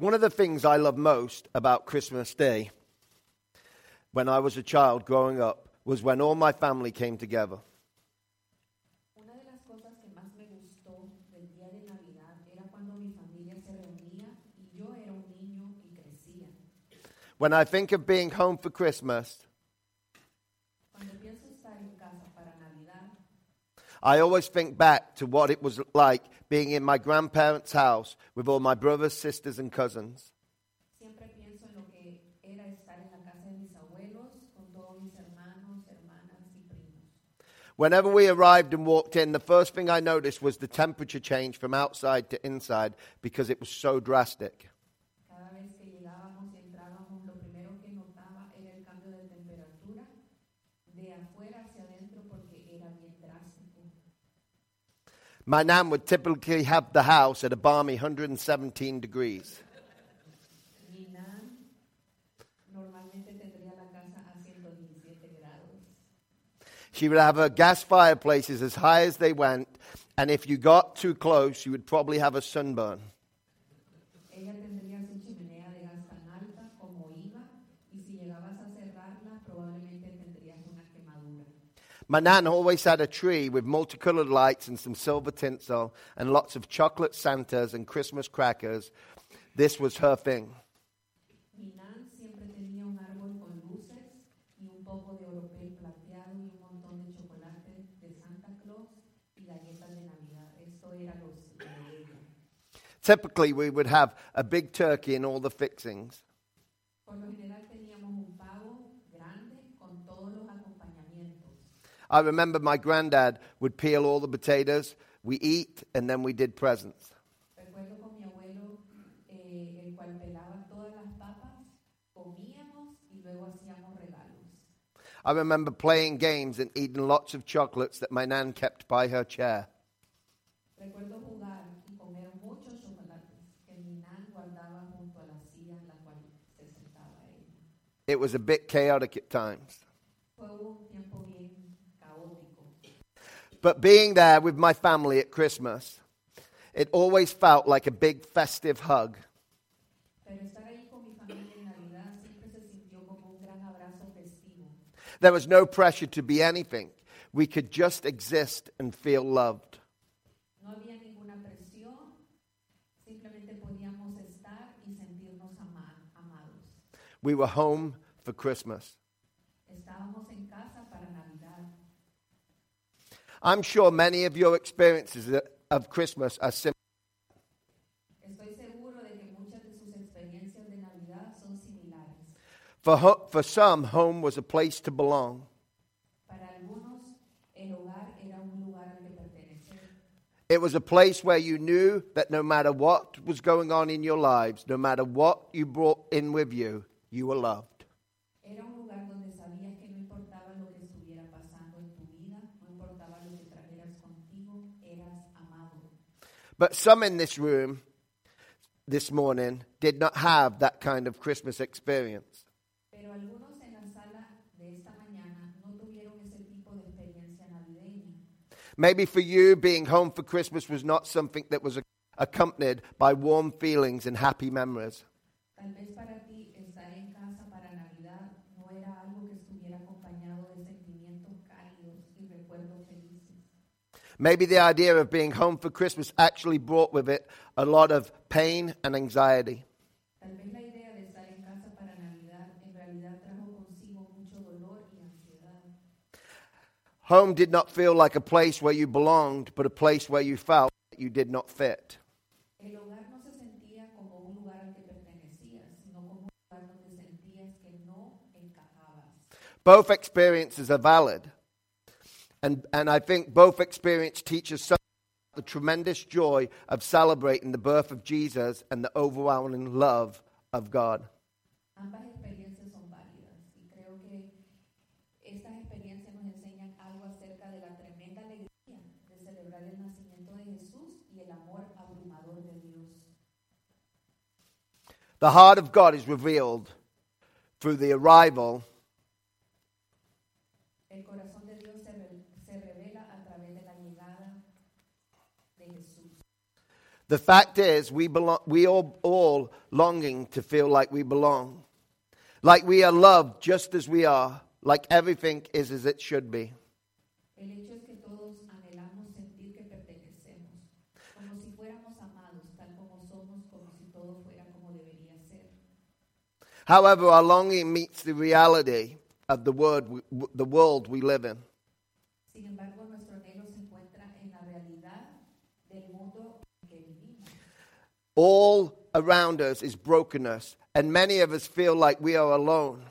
One of the things I love most about Christmas Day when I was a child growing up was when all my family came together. Una de las cosas que más me gustó del día de Navidad era cuando mi familia se reunía y yo era un niño y crecía. When I think of being home for Christmas, Cuando pienso estar en casa para Navidad, I always think back to what it was like being in my grandparents' house with all my brothers, sisters, and cousins. siempre pienso en lo que era estar en la casa de mis abuelos con todos mis hermanos, hermanas y primos. Whenever we arrived and walked in, the first thing I noticed was the temperature change from outside to inside because it was so drastic. Cada vez que llegábamos y entrábamos, lo primero que notaba era el cambio de temperatura de afuera hacia adentro porque era bien drástico. My nan would typically have the house at a balmy 117 degrees. Mi nan normalmente tendría la casa a 117 grados. She would have her gas fireplaces as high as they went, and if you got too close, you would probably have a sunburn. My nan always had a tree with multicolored lights and some silver tinsel and lots of chocolate Santas and Christmas crackers. This was her thing. Mi nan siempre tenía un árbol con luces y un poco de oropel plateado y un montón de chocolate de Santa Claus y galletas de Navidad. Esto era los lo de ella. Typically, we would have a big turkey and all the fixings. I remember my granddad would peel all the potatoes, we eat, and then we did presents. Recuerdo con mi abuelo, eh, el cual pelaba todas las papas, comíamos y luego hacíamos regalos. I remember playing games and eating lots of chocolates that my nan kept by her chair. Recuerdo jugar y comer muchos chocolates que mi nan guardaba junto a la silla en la cual se sentaba ella. It was a bit chaotic at times. Fue un tiempo bien caótico. But being there with my family at Christmas, it always felt like a big festive hug. Pero estar ahí con mi familia en Navidad siempre se sintió como un gran abrazo festivo. There was no pressure to be anything. We could just exist and feel loved. No había ninguna presión, simplemente podíamos estar y sentirnos ama- amados. We were home for Christmas. Estábamos en casa para Navidad. I'm sure many of your experiences of Christmas are similar. Estoy seguro de que muchas de sus experiencias de Navidad son similares. For, ho- for some, home was a place to belong. Para algunos, el hogar era un lugar al que pertenecer. It was a place where you knew that no matter what was going on in your lives, no matter what you brought in with you, you were loved. Era un lugar donde sabías que no importaba lo que estuviera pasando en tu vida, no importaba lo que trajeras contigo, eras amado. But some in this room this morning did not have that kind of Christmas experience. Pero algunos en la sala de esta mañana no tuvieron ese tipo de experiencia navideña. Maybe for you, being home for Christmas was not something that was accompanied by warm feelings and happy memories. Tal vez para ti estar en casa para Navidad no era algo que estuviera acompañado de sentimientos cálidos y recuerdos felices. Maybe the idea of being home for Christmas actually brought with it a lot of pain and anxiety. Tal vez la idea de estar en casa para Navidad en realidad trajo consigo mucho dolor y ansiedad. Home did not feel like a place where you belonged, but a place where you felt that you did not fit. El hogar no se sentía como un lugar al que pertenecías, sino como un lugar donde sentías que no encajabas. Both experiences are valid. And, and I think both experience teaches something about the tremendous joy of celebrating the birth of Jesus and the overwhelming love of God. Ambas experiencias son válidas y creo que estas experiencias nos enseñan algo acerca de la tremenda alegría de celebrar el nacimiento de Jesús y el amor abrumador de Dios. The heart of God is revealed through the arrival El corazón de Dios se, re- se revela a través de la llegada de Jesús. The fact is, we, belong, we are all longing to feel like we belong, like we are loved just as we are, like everything is as it should be. El hecho es que todos anhelamos sentir que pertenecemos, como si fuéramos amados, tal como somos, como si todo fuera como debería ser. However, our longing meets the reality of the, word, the world we live in. Embargo, nuestro anhelo se encuentra en la realidad del mundo en que vivimos. All around us is brokenness, and many of us feel like we are alone.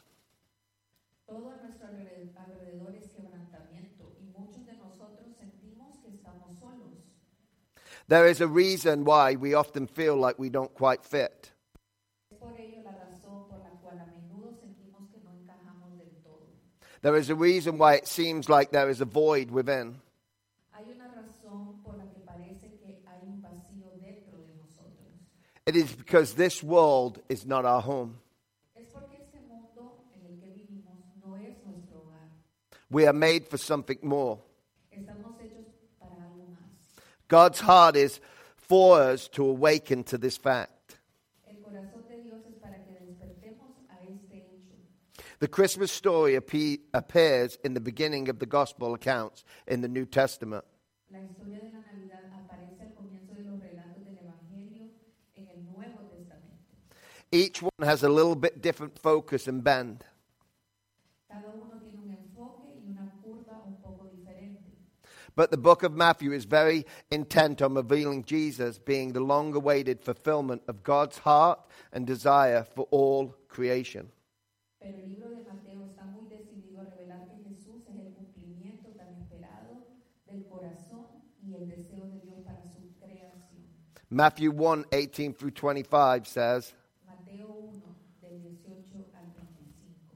Todo a nuestro alre- alrededor es quebrantamiento y muchos de nosotros sentimos que estamos solos. There is a reason why we often feel like we don't quite fit. Es por ello la razón por la cual a menudo sentimos que no encajamos del todo. There is a reason why it seems like there is a void within. Hay una razón por la que parece que hay un vacío dentro de nosotros. It is because this world is not our home. Es porque este mundo en el que vivimos no es nuestro hogar. We are made for something more. Estamos hechos para algo más. God's heart is for us to awaken to this fact. El corazón de Dios es para que despertemos a este hecho. The Christmas story appears in the beginning of the gospel accounts in the New Testament. La historia de la Navidad aparece al comienzo de los relatos del Evangelio en el Nuevo Testamento. Each one has a little bit different focus and bend. Cada uno tiene un enfoque y una curva un poco diferente. But the book of Matthew is very intent on revealing Jesus being the long awaited fulfillment of God's heart and desire for all creation. Matthew el libro de Mateo está muy decidido a revelar que Jesús es el cumplimiento tan esperado del corazón y el deseo de Dios para su creación. Matthew 1 18 through 25 says, Mateo 1, del 18 al 25.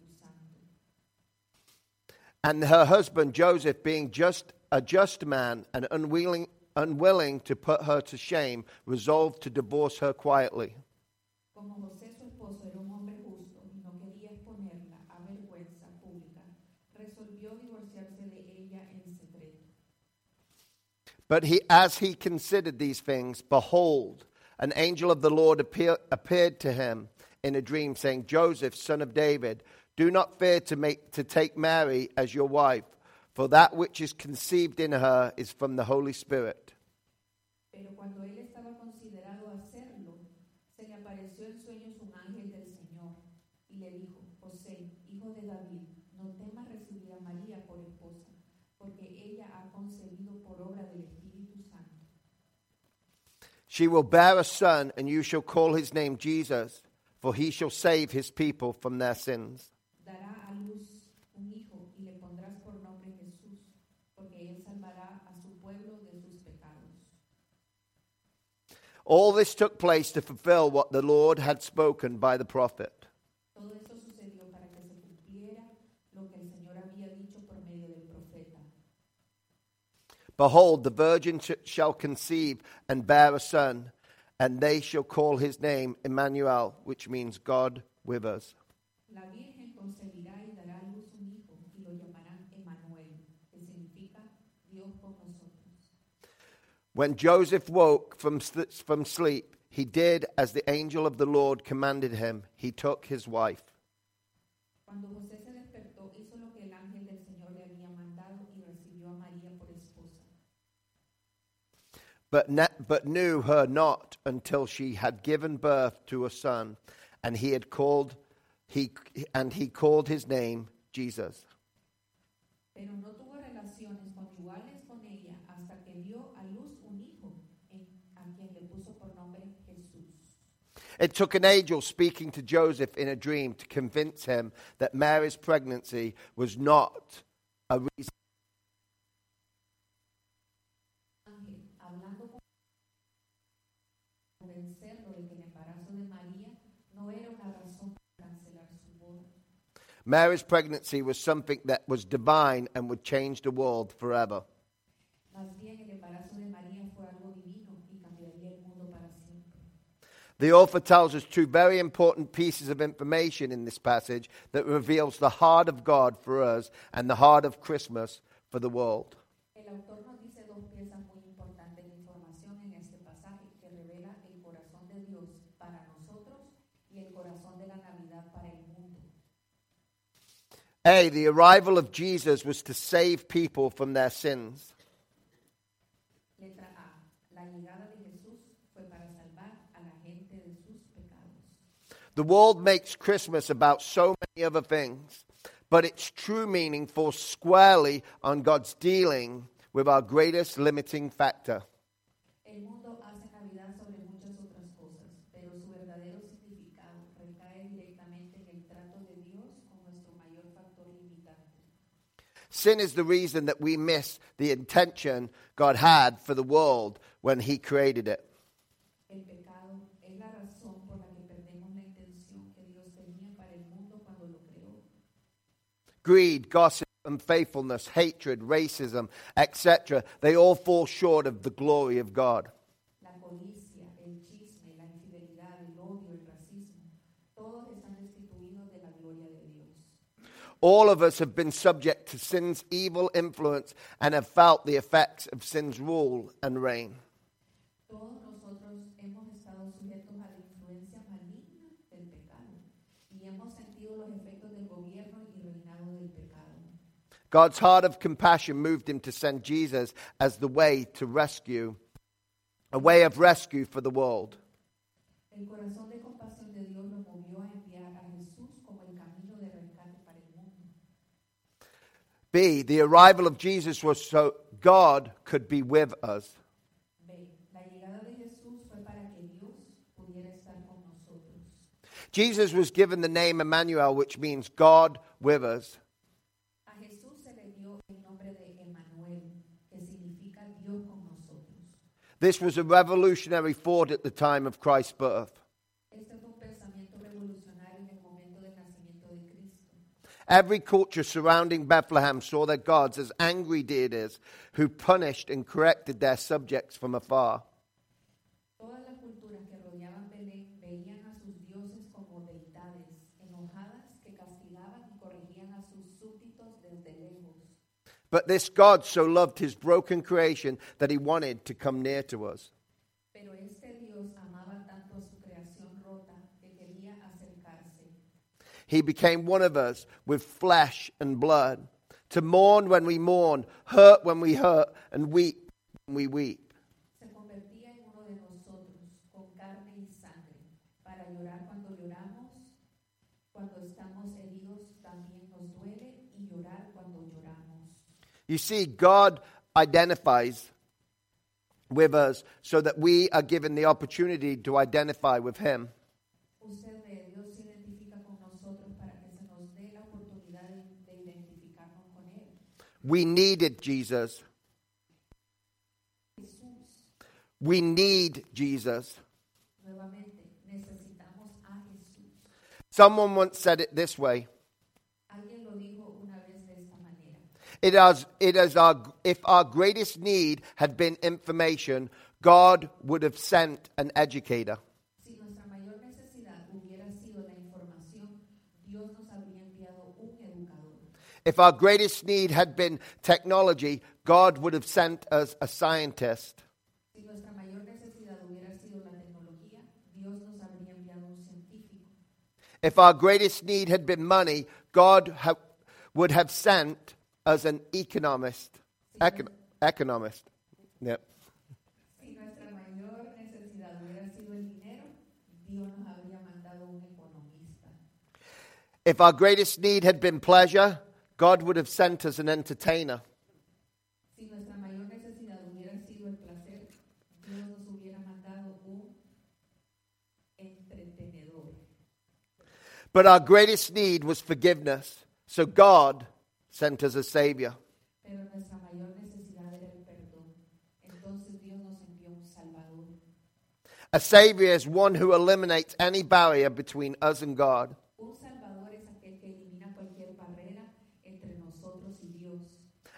And her husband Joseph, being just a just man and unwilling, unwilling to put her to shame, resolved to divorce her quietly. Como José su esposo era un hombre justo y no quería exponerla a vergüenza pública, resolvió divorciarse de ella en secreto. But he, as he considered these things, behold, an angel of the Lord appear, appeared to him in a dream, saying, Joseph, son of David, do not fear to, make, to take Mary as your wife, for that which is conceived in her is from the Holy Spirit. Pero cuando él estaba considerado hacerlo, se le apareció en sueños un ángel del Señor y le dijo, José, hijo de David, no temas recibir a María por esposa, porque ella ha concebido por obra del Espíritu Santo. She will bear a son, and you shall call his name Jesus, for he shall save his people from their sins. Dará a luz un hijo y le pondrás por nombre Jesús, porque él salvará a su pueblo de sus pecados. All this took place to fulfill what the Lord had spoken by the prophet. Todo esto sucedió para que se cumpliera lo que el Señor había dicho por medio del profeta. Behold, the virgin sh- shall conceive and bear a son, and they shall call his name Emmanuel, which means God with us. La Virgen concebirá y dará a luz un hijo y lo llamarán Emanuel, que significa Dios con nosotros. When Joseph woke from, from sleep, he did as the angel of the Lord commanded him. He took his wife. Cuando José se despertó, hizo lo que el ángel del Señor le había mandado y recibió a María por esposa. but, ne- but knew her not until she had given birth to a son, and he had called he and he called his name Jesus. It took an angel speaking to Joseph in a dream to convince him that Mary's pregnancy was not a reason. Mary's pregnancy was something that was divine and would change the world forever. The author tells us two very important pieces of information in this passage that reveals the heart of God for us and the heart of Christmas for the world. El autor nos dice dos piezas muy importantes de información en este pasaje que revela el corazón de Dios para nosotros y el corazón de la Navidad para el mundo. A, the arrival of Jesus was to save people from their sins. Letra A. La llegada de Jesús fue para salvar a la gente de sus pecados. The world makes Christmas about so many other things, but its true meaning falls squarely on God's dealing with our greatest limiting factor. El mundo hace Navidad sobre muchas otras cosas, pero su verdadero significado recae directamente en el trato de Dios con nuestro mayor factor limitante. Sin is the reason that we miss the intention God had for the world when He created it. El pecado es la razón por la que perdemos la intención que Dios tenía para el mundo cuando lo creó. Greed, gossip, unfaithfulness, hatred, racism, etc., they all fall short of the glory of God. La codicia, el chisme, la infidelidad, el odio, el racismo, todos están destituidos de la gloria de Dios. All of us have been subject to sin's evil influence and have felt the effects of sin's rule and reign. God's heart of compassion moved him to send Jesus as the way to rescue, a way of rescue for the world. El corazón de compasión de Dios lo movió a enviar a Jesús como el camino de rescate para el mundo. B, the arrival of Jesus was so God could be with us. B. La llegada de Jesús fue para que Dios pudiera estar con nosotros. Jesus was given the name Emmanuel, which means God with us. A Jesús se le dio el nombre de Emmanuel, que significa Dios con nosotros. This was a revolutionary thought at the time of Christ's birth. Este fue un pensamiento revolucionario en el momento del nacimiento de Cristo. Every culture surrounding Bethlehem saw their gods as angry deities who punished and corrected their subjects from afar. But this God so loved his broken creation that he wanted to come near to us. Pero este Dios amaba tanto a su creación rota que quería acercarse. He became one of us with flesh and blood, to mourn when we mourn, hurt when we hurt, and weep when we weep. Se convertía en uno de nosotros, con carne y sangre, para llorar cuando lloramos, cuando estamos heridos también nos duele y llorar cuando lloramos. You see, God identifies with us so that we are given the opportunity to identify with him. Usted ve, Dios se identifica con nosotros para que se nos dé la oportunidad de, de identificarnos con Él. We needed Jesus. We need Jesus. nuevamente, necesitamos a Jesús. Someone once said it this way it is, it is our, if our greatest need had been information, God would have sent an educator. Si nuestra mayor necesidad hubiera sido la información, Dios nos habría enviado un educador. If our greatest need had been technology, God would have sent us a scientist. Si nuestra mayor necesidad hubiera sido la tecnología, Dios nos habría enviado un científico. If our greatest need had been money, God ha- would have sent us an economist. Econ- economist. Yep. Si nuestra mayor necesidad hubiera sido el dinero, Dios nos habría mandado un economista. If our greatest need had been pleasure, God would have sent us an entertainer. Si nuestra mayor necesidad hubiera sido el placer, Dios nos hubiera mandado un entretenedor. But our greatest need was forgiveness. So God sent as a savior. A savior is one who eliminates any barrier between us and God.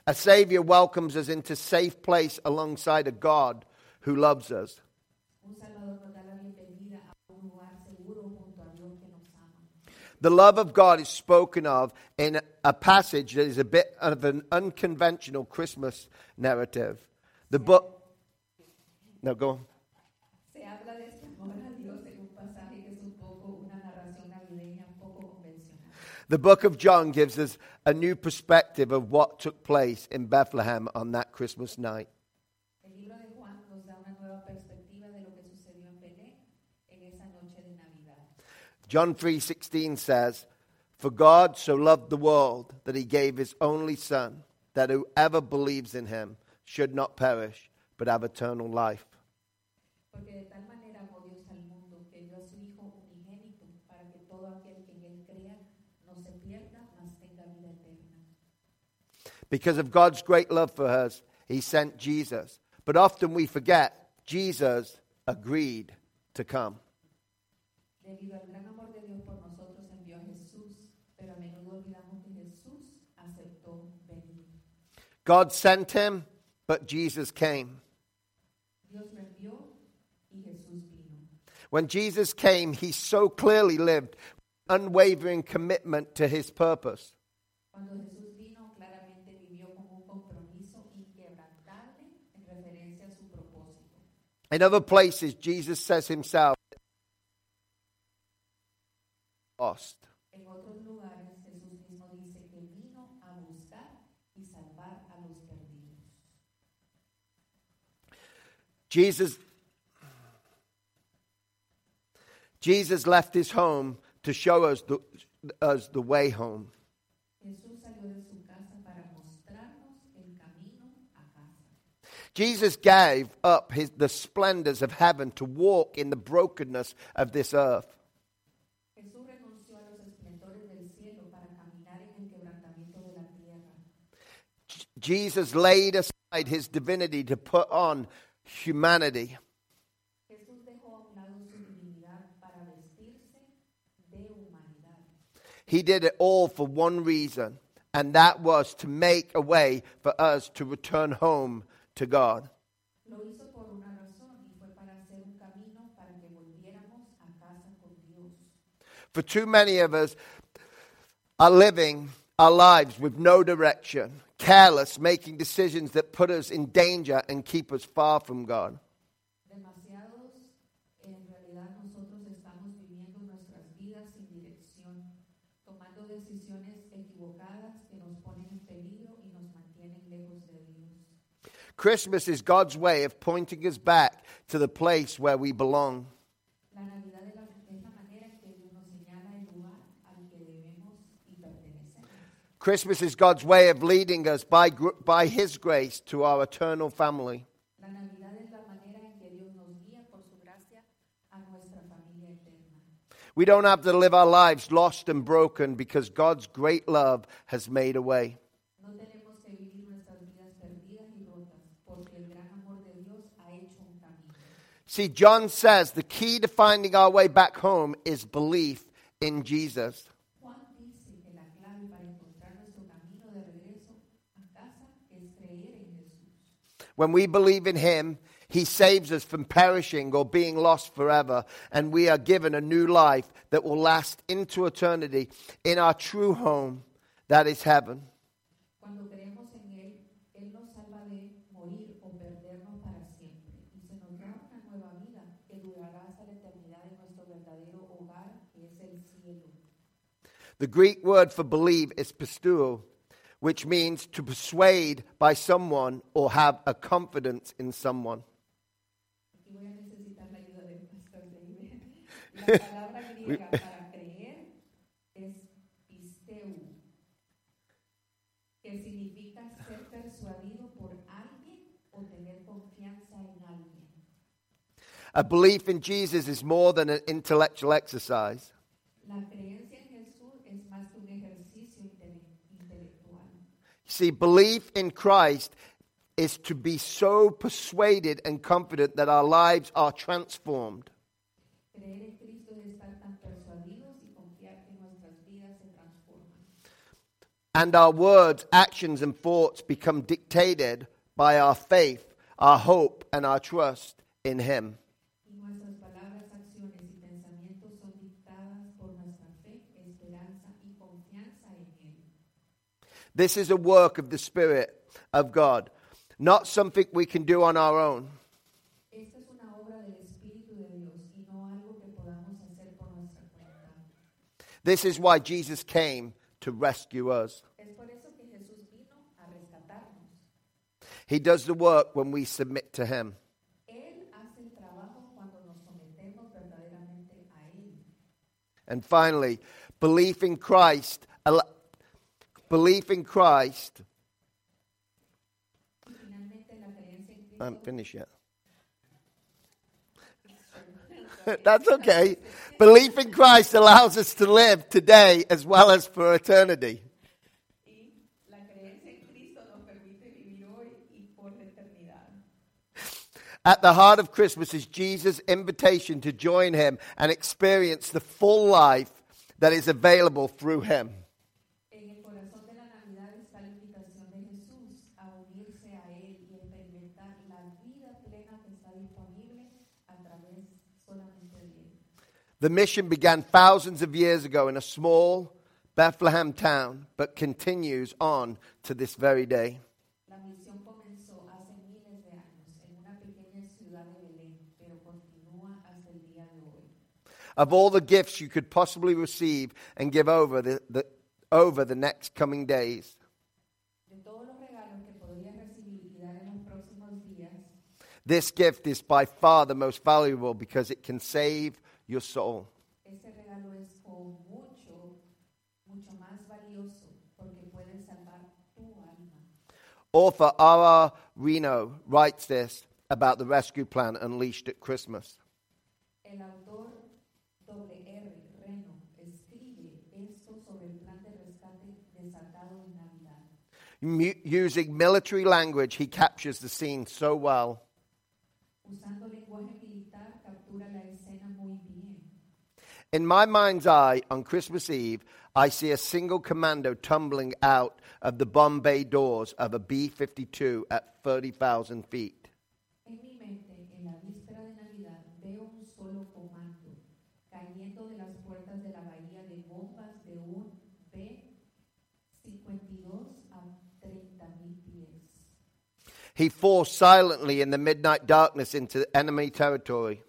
A savior welcomes us into safe place alongside a God who loves us. The love of God is spoken of in a passage that is a bit of an unconventional Christmas narrative. The book. No, go on. Se habla de este amor a Dios en un pasaje que es un poco una narración navideña un poco convencional. The book of John gives us a new perspective of what took place in Bethlehem on that Christmas night. El libro de Juan nos da una nueva perspectiva de lo que sucedió en Belén en esa noche de Navidad. John 3:16 says, "For God so loved the world that he gave his only son, that whoever believes in him should not perish, but have eternal life." Porque de tal manera amó Dios al mundo que dio a su Hijo unigénito para que todo aquel que en él crea no se pierda, mas tenga vida eterna. Because of God's great love for us, he sent Jesus. But often we forget Jesus agreed to come. Debido al gran amor de Dios por nosotros envió a Jesús, pero a menudo olvidamos que Jesús aceptó venir. God sent him, but Jesus came. Dios lo envió y Jesús vino. When Jesus came, he so clearly lived unwavering commitment to his purpose. Cuando Jesús vino, claramente vivió con un compromiso inquebrantable en referencia a su propósito. In other places, Jesus says himself, lost. En otros lugares, Jesús mismo dice que vino a buscar y salvar a los Jesus Jesus left his home to show us the, us the way home. Jesús salió de su casa para mostrarnos el camino a casa. Jesus gave up his, the splendors of heaven to walk in the brokenness of this earth. Jesús renunció a los esplendores del cielo para caminar en el quebrantamiento de la tierra. J- Jesus laid aside his divinity to put on humanity. Jesús dejó a un lado su divinidad para vestirse de humanidad. He did it all for one reason, and that was to make a way for us to return home to God. Lo hizo por una razón y fue para hacer un camino para que volviéramos a casa con Dios. For too many of us are living our lives with no direction, careless, making decisions that put us in danger and keep us far from God. Demasiados, en realidad nosotros estamos viviendo nuestras vidas sin dirección, tomando decisiones equivocadas que nos ponen en peligro y nos mantienen lejos de Dios. Christmas is God's way of pointing us back to the place where we belong. La Navidad es la, es la manera en que Dios nos señala el lugar al que debemos y pertenecemos. Christmas is God's way of leading us by, by His grace to our eternal family. La Navidad es la manera en que Dios nos guía por su gracia a nuestra familia eterna. We don't have to live our lives lost and broken because God's great love has made a way. No tenemos que vivir nuestras vidas perdidas y rotas, porque el gran amor de Dios ha hecho un camino. See, John says the key to finding our way back home is belief in Jesus. Juan dice que la clave para encontrar nuestro camino de regreso a casa es creer en Jesús. When we believe in Him, He saves us from perishing or being lost forever, and we are given a new life that will last into eternity in our true home, that is heaven. Cuando creemos en Él, Él nos salva de morir o perdernos para siempre y se nos da una nueva vida que durará hasta la eternidad en nuestro verdadero hogar, que es el cielo. The Greek word for believe is pisteuo, which means to persuade by someone or have a confidence in someone. Aquí voy a necesitar la ayuda del pastor David. La palabra griega para creer es pisteu, que significa ser persuadido por alguien o tener confianza en alguien. A belief in Jesus is more than an intellectual exercise. La creencia en Jesús es más que un ejercicio intele- intelectual. See, belief in Christ is to be so persuaded and confident that our lives are transformed. Creer en Cristo es estar tan persuadidos y confiar que nuestras vidas se transforman. and our words, actions, and thoughts become dictated by our faith, our hope, and our trust in Him. Y nuestras palabras, acciones y pensamientos son dictadas por nuestra fe, esperanza y confianza en Él. This is a work of the Spirit of God, not something we can do on our own. Esta es una obra del Espíritu de Dios y no algo que podamos hacer por nuestra cuenta. This is why Jesus came to rescue us. Es por eso que Jesús vino a rescatarnos. He does the work when we submit to Him. Él hace el trabajo cuando nos sometemos verdaderamente a Él. And finally, belief in Christ, belief in Christ, Y finalmente la creencia en I Cristo. haven't finished yet. That's okay. Belief in Christ allows us to live today as well as for eternity. Y la creencia en Cristo nos permite vivir hoy y por la eternidad. At the heart of Christmas is Jesus' invitation to join Him and experience the full life that is available through Him. En el corazón de la Navidad está la invitación de Jesús a unirse a Él y experimentar la vida plena que está disponible a través solamente de Él. The mission began thousands of years ago in a small Bethlehem town, but continues on to this very day. La misión comenzó hace miles de años en una pequeña ciudad de Belén, pero continúa hasta el día de hoy. Of all the gifts you could possibly receive and give over the, the, over the next coming days, this gift is by far the most valuable because it can save your soul. ese regalo es con mucho, mucho más valioso porque puede salvar tu alma. Author R.R. Reno writes this about the rescue plan unleashed at Christmas. El autor W.R. Reno esto sobre el plan de desatado en Navidad. Mu- using military language, he captures the scene so well. Usando lenguaje militar, captura la escena muy bien. In my mind's eye, on Christmas Eve, I see a single commando tumbling out of the bomb bay doors of a B 52 at 30,000 feet. En mi mente, en la víspera de Navidad, veo un solo comando cayendo de las puertas de la bahía de bombas de un B-52 a 30.000 pies. He falls silently in the midnight darkness into enemy territory.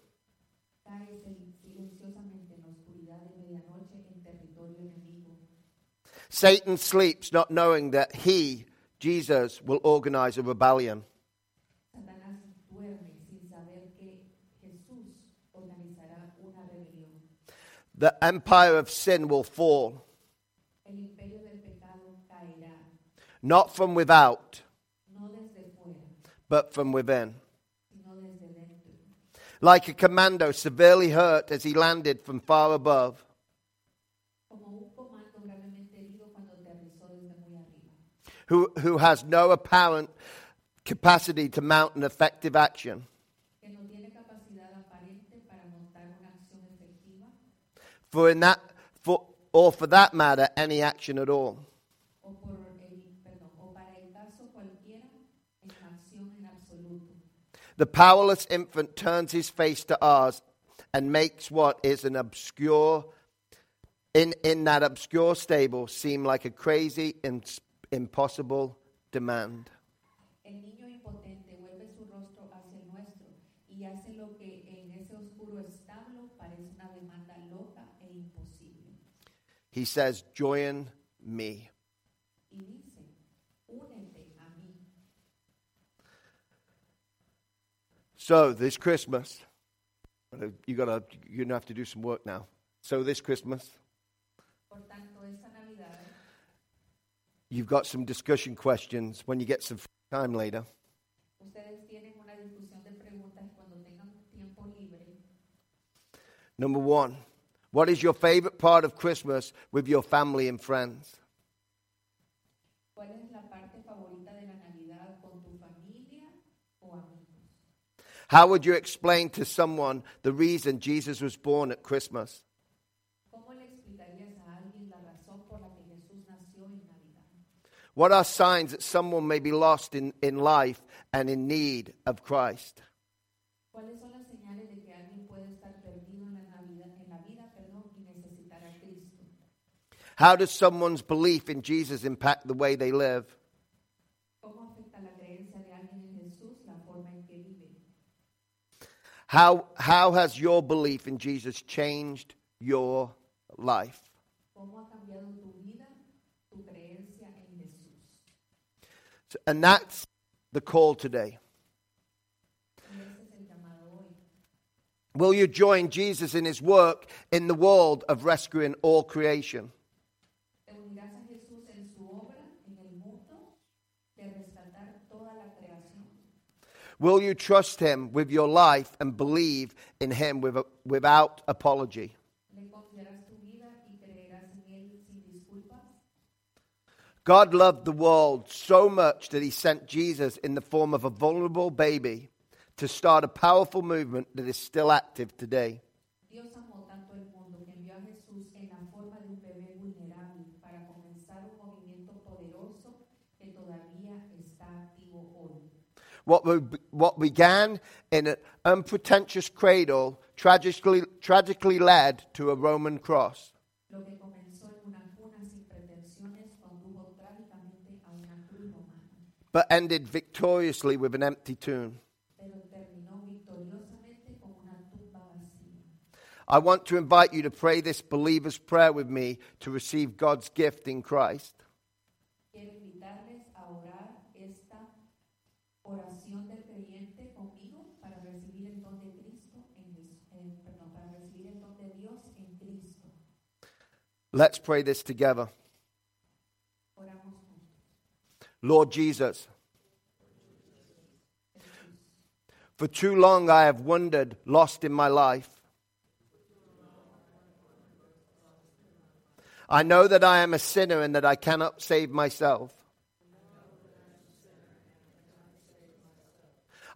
Satan sleeps, not knowing that he, Jesus, will organize a rebellion. The empire of sin will fall, not from without, but from within. Like a commando severely hurt as he landed from far above, who, who has no apparent capacity to mount an effective action. For in that, for, or for that matter, any action at all. o, por el, perdón, o para el caso cualquiera en acción en absoluto. The powerless infant turns his face to ours and makes what is an obscure, in, in that obscure stable, seem like a crazy, impossible demand. He says, Join vuelve su rostro hacia el nuestro y hace lo que en ese oscuro establo parece una demanda loca e imposible. He says, Join me. Y dice, únete a mí. So this Christmas, you gotta, you're gonna have to do some work now. So this Christmas, you've got some discussion questions when you get some time later. Number one, what is your favorite part of Christmas with your family and friends? ¿Cuál es la parte favorita de la Navidad con tu familia o amigos? How would you explain to someone the reason Jesus was born at Christmas? ¿Cómo le explicarías a alguien la razón por la que Jesús nació en Navidad? What are signs that someone may be lost in, in life and in need of Christ? ¿Cuáles son las señales de que alguien puede estar perdido en la vida, en la vida perdón, y necesitar a Cristo? How does someone's belief in Jesus impact the way they live? ¿Cómo afecta la creencia de alguien en Jesús la forma en que vive? How, how has your belief in Jesus changed your life? ¿Cómo ha cambiado tu vida, tu creencia en Jesús? So- And that's the call today. Y ese es el llamado hoy. Will you join Jesus in his work in the world of rescuing all creation? Te unirás a Jesús en su obra, en el mundo, de rescatar toda la creación. Will you trust him with your life and believe in him with, without apology? Le confiarás tu vida y creerás en Él sin disculpas. God loved the world so much that he sent Jesus in the form of a vulnerable baby to start a powerful movement that is still active today. Dios amó tanto el mundo que envió a Jesús en la forma de un bebé vulnerable para comenzar un movimiento poderoso que todavía está activo hoy. What, be- what began in an unpretentious cradle tragically, tragically led to a Roman cross. Lo que comenzó en una cuna sin pretensiones condujo trágicamente a una cruz romana, but ended victoriously with an empty tomb. pero terminó victoriosamente con una tumba vacía. I want to invite you to pray this believer's prayer with me to receive God's gift in Christ. Quiero invitarles a orar esta oración del creyente conmigo para recibir el don de Cristo en Jes- eh, perdón, para recibir el don de Dios en Cristo. Let's pray this together. Lord Jesus, for too long I have wandered, lost in my life. I know that I am a sinner and that I cannot save myself.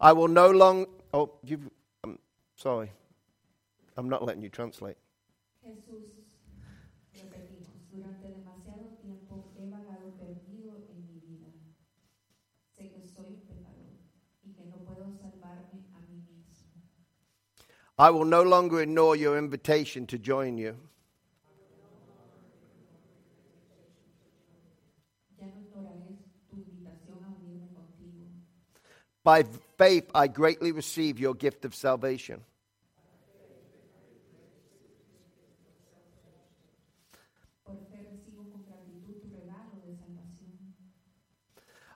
I will no longer. Oh, you. I'm sorry. I'm not letting you translate. Jesús, I will no longer ignore your invitation to join you. By faith, I greatly receive your gift of salvation.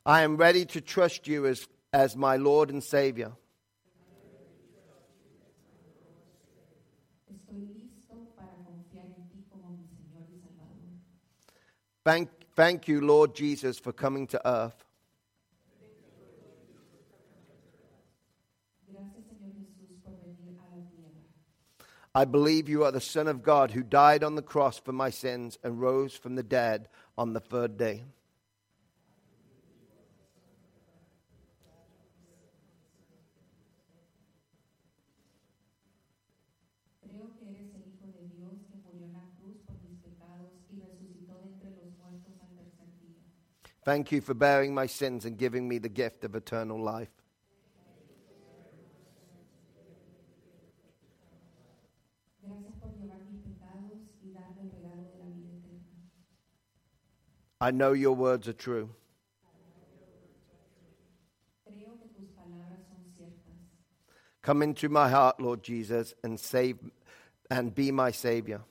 I am ready to trust you as, as my Lord and Savior. Estoy listo para confiar en ti como mi Señor y Salvador. Thank, thank you, Lord Jesus, for coming to earth. I believe you are the Son of God who died on the cross for my sins and rose from the dead on the third day. Creo que eres el Hijo de Dios que murió en la cruz por mis pecados y resucitó de entre los muertos al tercer día. Thank you for bearing my sins and giving me the gift of eternal life. Gracias por llevar mis pecados y darme el regalo de la vida eterna. I know your words are true. Creo que tus palabras son ciertas. Come into my heart, Lord Jesus, and save and be my Savior.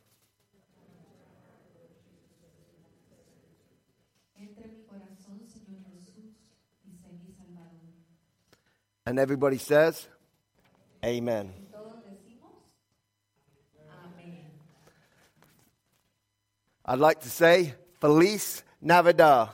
Entra en mi corazón, Señor Jesús, y sé mi Salvador. And everybody says, Amen. I'd like to say, Feliz Navidad.